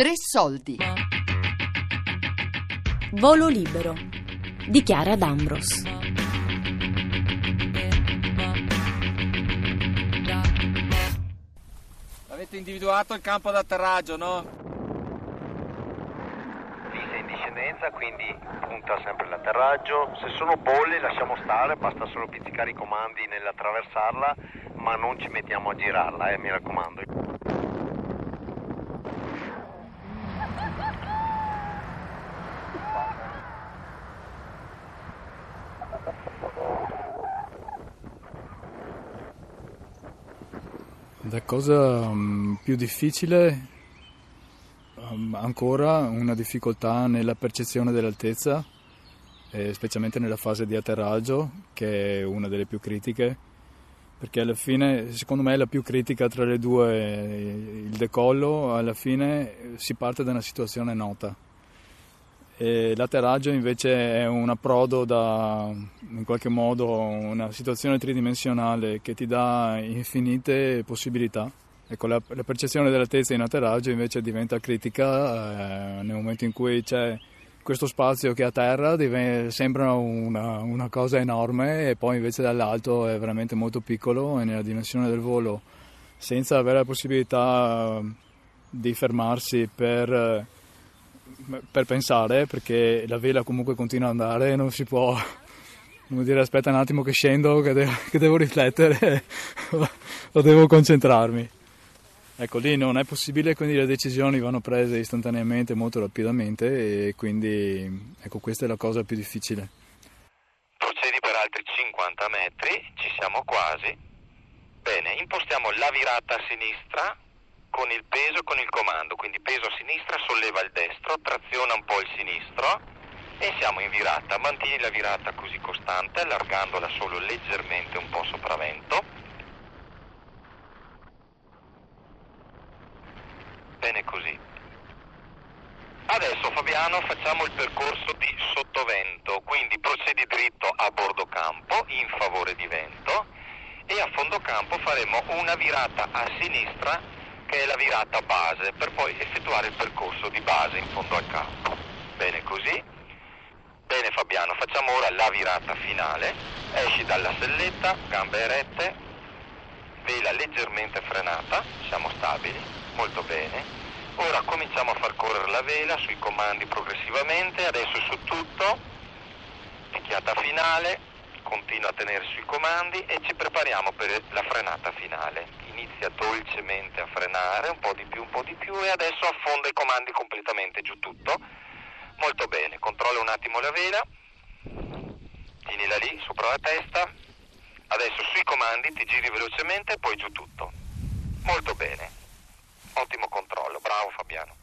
Tre soldi. Volo libero. Dichiara D'Ambros. Avete individuato il campo d'atterraggio, no? Sei in discendenza, quindi punta sempre l'atterraggio. Se sono bolle lasciamo stare, basta solo pizzicare i comandi nell'attraversarla, ma non ci mettiamo a girarla, eh, mi raccomando. Cosa mm, più difficile, um, ancora una difficoltà nella percezione dell'altezza, eh, specialmente nella fase di atterraggio, che è una delle più critiche, perché alla fine, secondo me, è la più critica tra le due, il decollo, alla fine si parte da una situazione nota. E l'atterraggio invece è un approdo da, in qualche modo, una situazione tridimensionale che ti dà infinite possibilità. Ecco, la, la percezione dell'altezza in atterraggio invece diventa critica eh, nel momento in cui c'è questo spazio che a terra diventa, sembra una, una, cosa enorme e poi invece dall'alto è veramente molto piccolo e nella dimensione del volo, senza avere la possibilità di fermarsi per per pensare perché la vela comunque continua ad andare non si può come dire aspetta un attimo che scendo che devo, che devo riflettere o devo concentrarmi. Ecco lì non è possibile quindi le decisioni vanno prese istantaneamente molto rapidamente e quindi ecco questa è la cosa più difficile. Procedi per altri 50 metri ci siamo quasi. Bene impostiamo la virata a sinistra con il peso e con il comando, quindi peso a sinistra, solleva il destro, traziona un po' il sinistro e siamo in virata. Mantieni la virata così costante, allargandola solo leggermente un po' sopravvento. Bene così. Adesso Fabiano facciamo il percorso di sottovento, quindi procedi dritto a bordo campo in favore di vento e a fondo campo faremo una virata a sinistra che è la virata base, per poi effettuare il percorso di base in fondo al campo. Bene così. Bene Fabiano, facciamo ora la virata finale. Esci dalla selletta, gambe erette, vela leggermente frenata, siamo stabili, molto bene. Ora cominciamo a far correre la vela sui comandi progressivamente, adesso su tutto, picchiata finale, continua a tenere sui comandi e ci prepariamo per la frenata finale inizia dolcemente a frenare, un po' di più, un po' di più e adesso affonda i comandi completamente giù tutto. Molto bene, controlla un attimo la vela, tienila lì sopra la testa, adesso sui comandi ti giri velocemente e poi giù tutto. Molto bene, ottimo controllo, bravo Fabiano.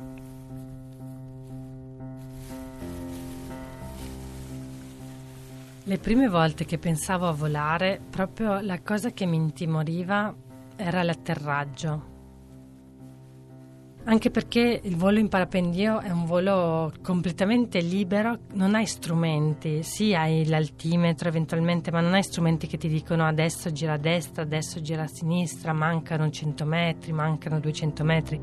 Le prime volte che pensavo a volare, proprio la cosa che mi intimoriva era l'atterraggio. Anche perché il volo in parapendio è un volo completamente libero, non hai strumenti, sì hai l'altimetro eventualmente, ma non hai strumenti che ti dicono adesso gira a destra, adesso gira a sinistra, mancano 100 metri, mancano 200 metri.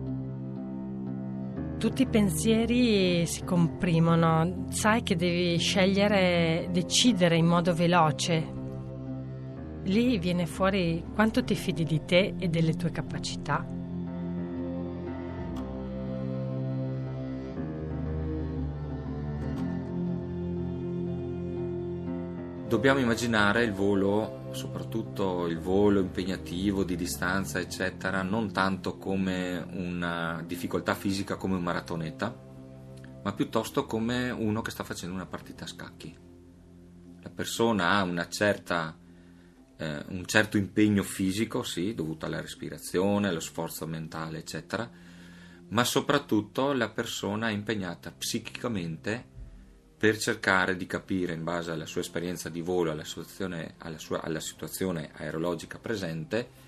Tutti i pensieri si comprimono, sai che devi scegliere, decidere in modo veloce lì viene fuori quanto ti fidi di te e delle tue capacità. Dobbiamo immaginare il volo, soprattutto il volo impegnativo di distanza, eccetera, non tanto come una difficoltà fisica come un maratoneta, ma piuttosto come uno che sta facendo una partita a scacchi. La persona ha una certa eh, un certo impegno fisico, sì, dovuto alla respirazione, allo sforzo mentale, eccetera, ma soprattutto la persona è impegnata psichicamente per cercare di capire, in base alla sua esperienza di volo, alla situazione, alla sua, alla situazione aerologica presente,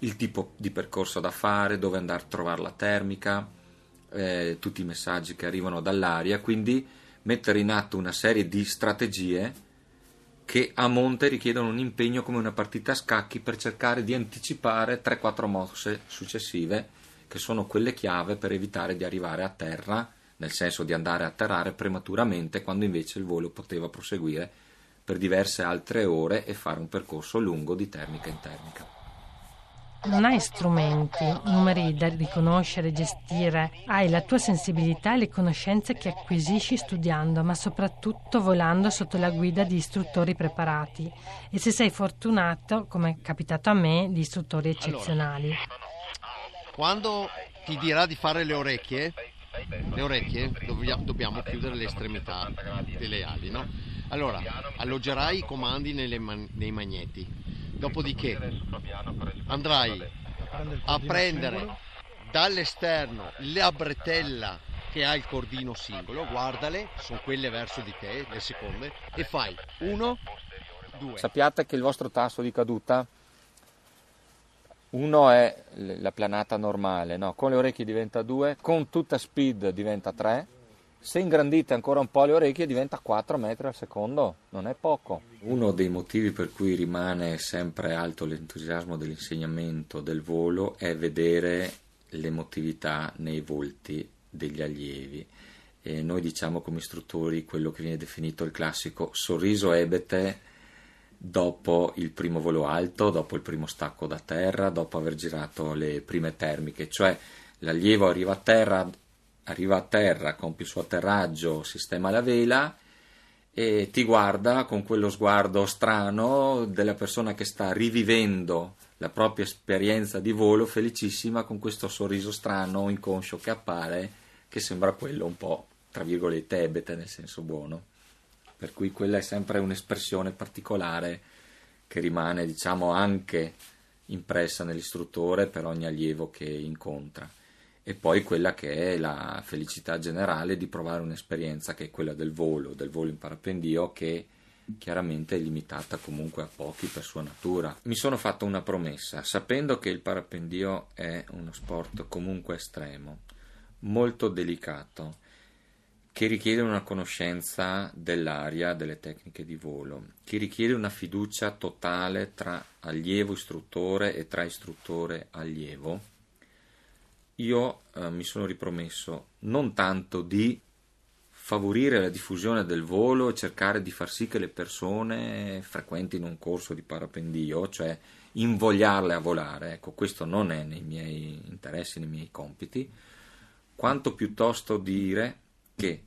il tipo di percorso da fare, dove andare a trovare la termica, eh, tutti i messaggi che arrivano dall'aria, quindi mettere in atto una serie di strategie che a monte richiedono un impegno come una partita a scacchi per cercare di anticipare 3-4 mosse successive che sono quelle chiave per evitare di arrivare a terra, nel senso di andare a atterrare prematuramente quando invece il volo poteva proseguire per diverse altre ore e fare un percorso lungo di termica in termica non hai strumenti, numeri da riconoscere, gestire, hai la tua sensibilità e le conoscenze che acquisisci studiando, ma soprattutto volando sotto la guida di istruttori preparati e se sei fortunato, come è capitato a me, di istruttori eccezionali. Allora, quando ti dirà di fare le orecchie, le orecchie dobbiamo chiudere le estremità delle ali, no? Allora, alloggerai i comandi man- nei magneti Dopodiché andrai a prendere dall'esterno la bretella che ha il cordino singolo, guardale, sono quelle verso di te, le seconde, e fai uno, due. Sappiate che il vostro tasso di caduta, uno è la planata normale, no? con le orecchie diventa due, con tutta speed diventa tre se ingrandite ancora un po' le orecchie diventa 4 metri al secondo, non è poco. Uno dei motivi per cui rimane sempre alto l'entusiasmo dell'insegnamento del volo è vedere l'emotività nei volti degli allievi. E noi diciamo come istruttori quello che viene definito il classico sorriso ebete dopo il primo volo alto, dopo il primo stacco da terra, dopo aver girato le prime termiche, cioè l'allievo arriva a terra arriva a terra, compie il suo atterraggio, sistema la vela e ti guarda con quello sguardo strano della persona che sta rivivendo la propria esperienza di volo felicissima con questo sorriso strano, inconscio che appare, che sembra quello un po', tra virgolette, ebete nel senso buono. Per cui quella è sempre un'espressione particolare che rimane, diciamo, anche impressa nell'istruttore per ogni allievo che incontra e poi quella che è la felicità generale di provare un'esperienza che è quella del volo, del volo in parapendio che chiaramente è limitata comunque a pochi per sua natura. Mi sono fatto una promessa, sapendo che il parapendio è uno sport comunque estremo, molto delicato, che richiede una conoscenza dell'aria, delle tecniche di volo, che richiede una fiducia totale tra allievo istruttore e tra istruttore allievo io eh, mi sono ripromesso non tanto di favorire la diffusione del volo e cercare di far sì che le persone frequentino un corso di parapendio, cioè invogliarle a volare, ecco, questo non è nei miei interessi, nei miei compiti, quanto piuttosto dire che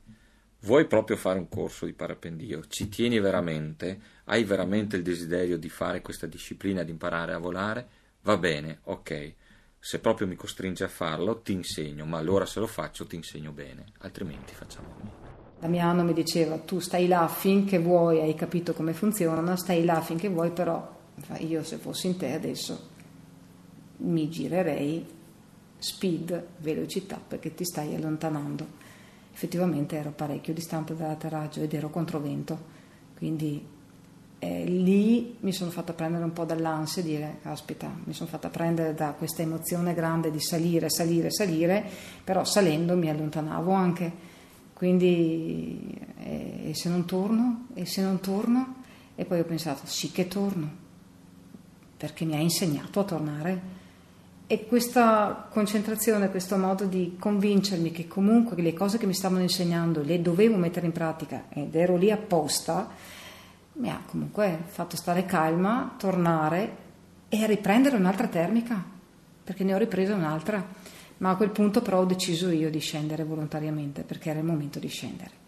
vuoi proprio fare un corso di parapendio, ci tieni veramente, hai veramente il desiderio di fare questa disciplina, di imparare a volare, va bene, ok se proprio mi costringe a farlo, ti insegno, ma allora se lo faccio ti insegno bene, altrimenti facciamo a. Damiano mi diceva, tu stai là finché vuoi, hai capito come funziona, stai là finché vuoi, però io se fossi in te adesso mi girerei speed, velocità, perché ti stai allontanando. Effettivamente ero parecchio distante dall'atterraggio ed ero controvento, quindi eh, lì mi sono fatta prendere un po' dall'ansia e dire, aspetta, mi sono fatta prendere da questa emozione grande di salire, salire, salire, però salendo mi allontanavo anche, quindi eh, e se non torno? E se non torno? E poi ho pensato, sì che torno, perché mi ha insegnato a tornare. E questa concentrazione, questo modo di convincermi che comunque le cose che mi stavano insegnando le dovevo mettere in pratica ed ero lì apposta, mi ha comunque fatto stare calma, tornare e riprendere un'altra termica, perché ne ho ripresa un'altra, ma a quel punto però ho deciso io di scendere volontariamente, perché era il momento di scendere.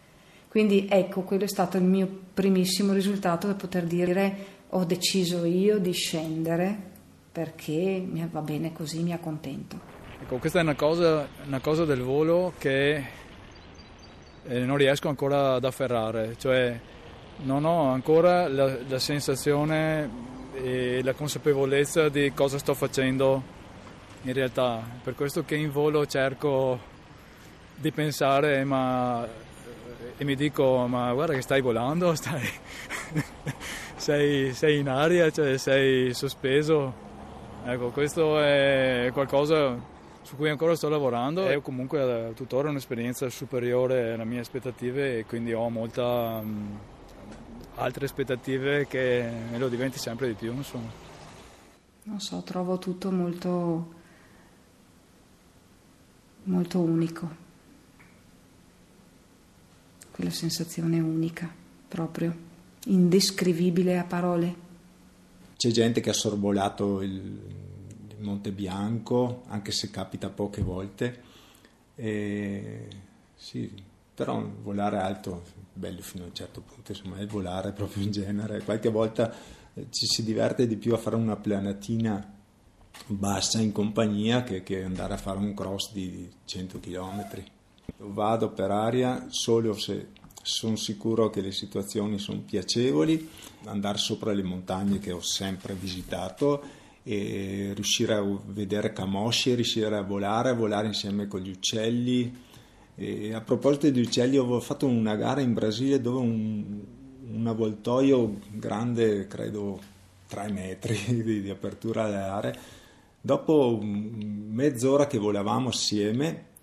Quindi ecco, quello è stato il mio primissimo risultato per poter dire ho deciso io di scendere perché va bene così, mi accontento. Ecco, questa è una cosa, una cosa del volo che eh, non riesco ancora ad afferrare, cioè non ho ancora la, la sensazione e la consapevolezza di cosa sto facendo in realtà. Per questo che in volo cerco di pensare ma, e mi dico ma guarda che stai volando, stai, sei, sei, in aria, cioè sei sospeso. Ecco, questo è qualcosa su cui ancora sto lavorando e comunque tuttora un'esperienza superiore alle mie aspettative e quindi ho molta altre aspettative che me lo diventi sempre di più, insomma. Non so, trovo tutto molto molto unico. Quella sensazione unica, proprio, indescrivibile a parole. C'è gente che ha sorvolato il, il Monte Bianco, anche se capita poche volte. E, sì, però volare alto bello fino a un certo punto, insomma, è volare proprio in genere. Qualche volta eh, ci si diverte di più a fare una planatina bassa in compagnia che, che andare a fare un cross di 100 km. Vado per aria solo se sono sicuro che le situazioni sono piacevoli, andare sopra le montagne che ho sempre visitato e riuscire a vedere camosci, riuscire a volare, a volare insieme con gli uccelli. E a proposito di uccelli, ho fatto una gara in Brasile dove un, un avvoltoio grande, credo 3 metri di, di apertura aree, dopo mezz'ora che volavamo assieme,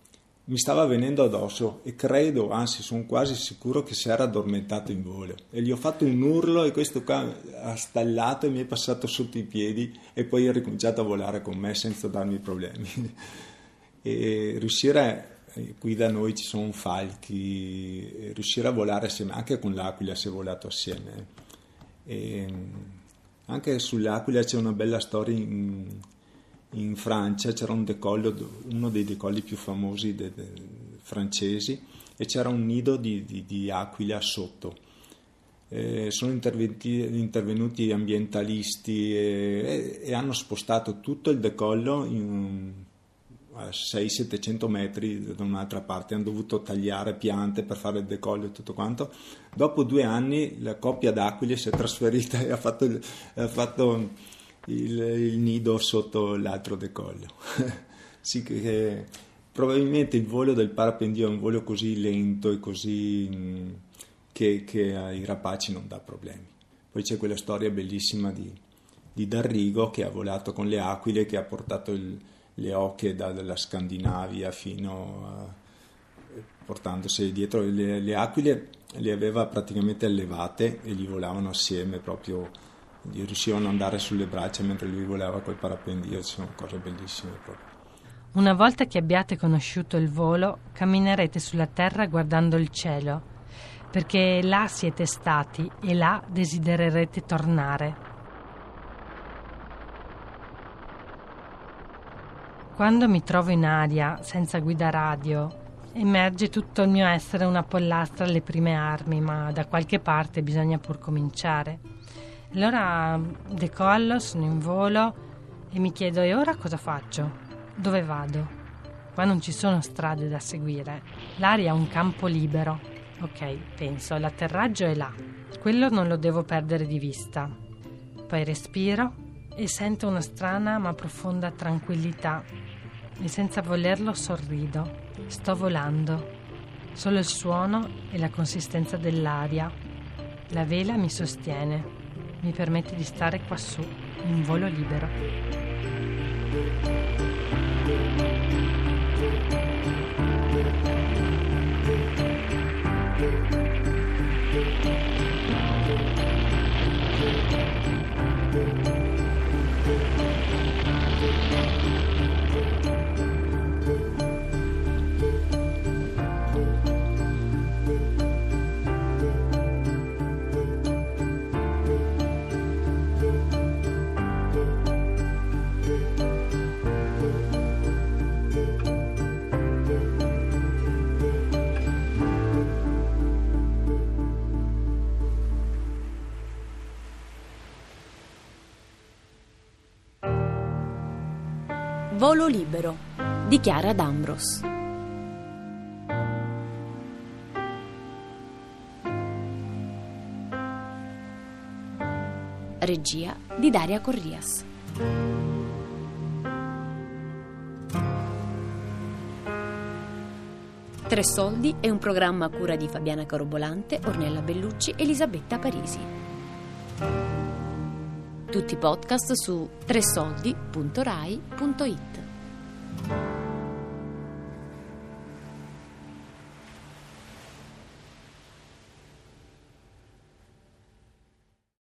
mi stava venendo addosso e credo, anzi sono quasi sicuro che si era addormentato in volo. E gli ho fatto un urlo e questo qua ha stallato e mi è passato sotto i piedi e poi ha ricominciato a volare con me senza darmi problemi. E riuscire qui da noi ci sono falchi riuscire a volare assieme anche con l'aquila si è volato assieme e anche sull'aquila c'è una bella storia in, in Francia c'era un decollo, uno dei decolli più famosi de, de, francesi e c'era un nido di, di, di aquila sotto. Eh, sono intervenuti ambientalisti e, e, hanno spostato tutto il decollo in, a 600-700 metri da un'altra parte, hanno dovuto tagliare piante per fare il decollo e tutto quanto. Dopo due anni la coppia d'aquile si è trasferita e ha fatto, ha fatto il, il nido sotto l'altro decollo. sì che, probabilmente il volo del parapendio è un volo così lento e così mm, che, che, ai rapaci non dà problemi. Poi c'è quella storia bellissima di, di Darrigo che ha volato con le aquile, che ha portato il, le oche dalla Scandinavia fino a portandosi dietro le, le aquile le aveva praticamente allevate e gli volavano assieme proprio riuscivano ad andare sulle braccia mentre lui volava col parapendio, sono cose bellissime proprio. Una volta che abbiate conosciuto il volo, camminerete sulla terra guardando il cielo, perché là siete stati e là desidererete tornare. Quando mi trovo in aria, senza guida radio, emerge tutto il mio essere una pollastra alle prime armi, ma da qualche parte bisogna pur cominciare. Allora decollo, sono in volo e mi chiedo e ora cosa faccio? Dove vado? Qua non ci sono strade da seguire. L'aria è un campo libero. Ok, penso, l'atterraggio è là. Quello non lo devo perdere di vista. Poi respiro e sento una strana ma profonda tranquillità e senza volerlo sorrido. Sto volando. Solo il suono e la consistenza dell'aria. La vela mi sostiene mi permette di stare quassù, in volo libero. Volo libero di Chiara D'Ambros. Regia di Daria Corrias. Tre soldi è un programma a cura di Fabiana Carobolante, Ornella Bellucci e Elisabetta Parisi. Tutti i podcast su tresoldi.rai.it.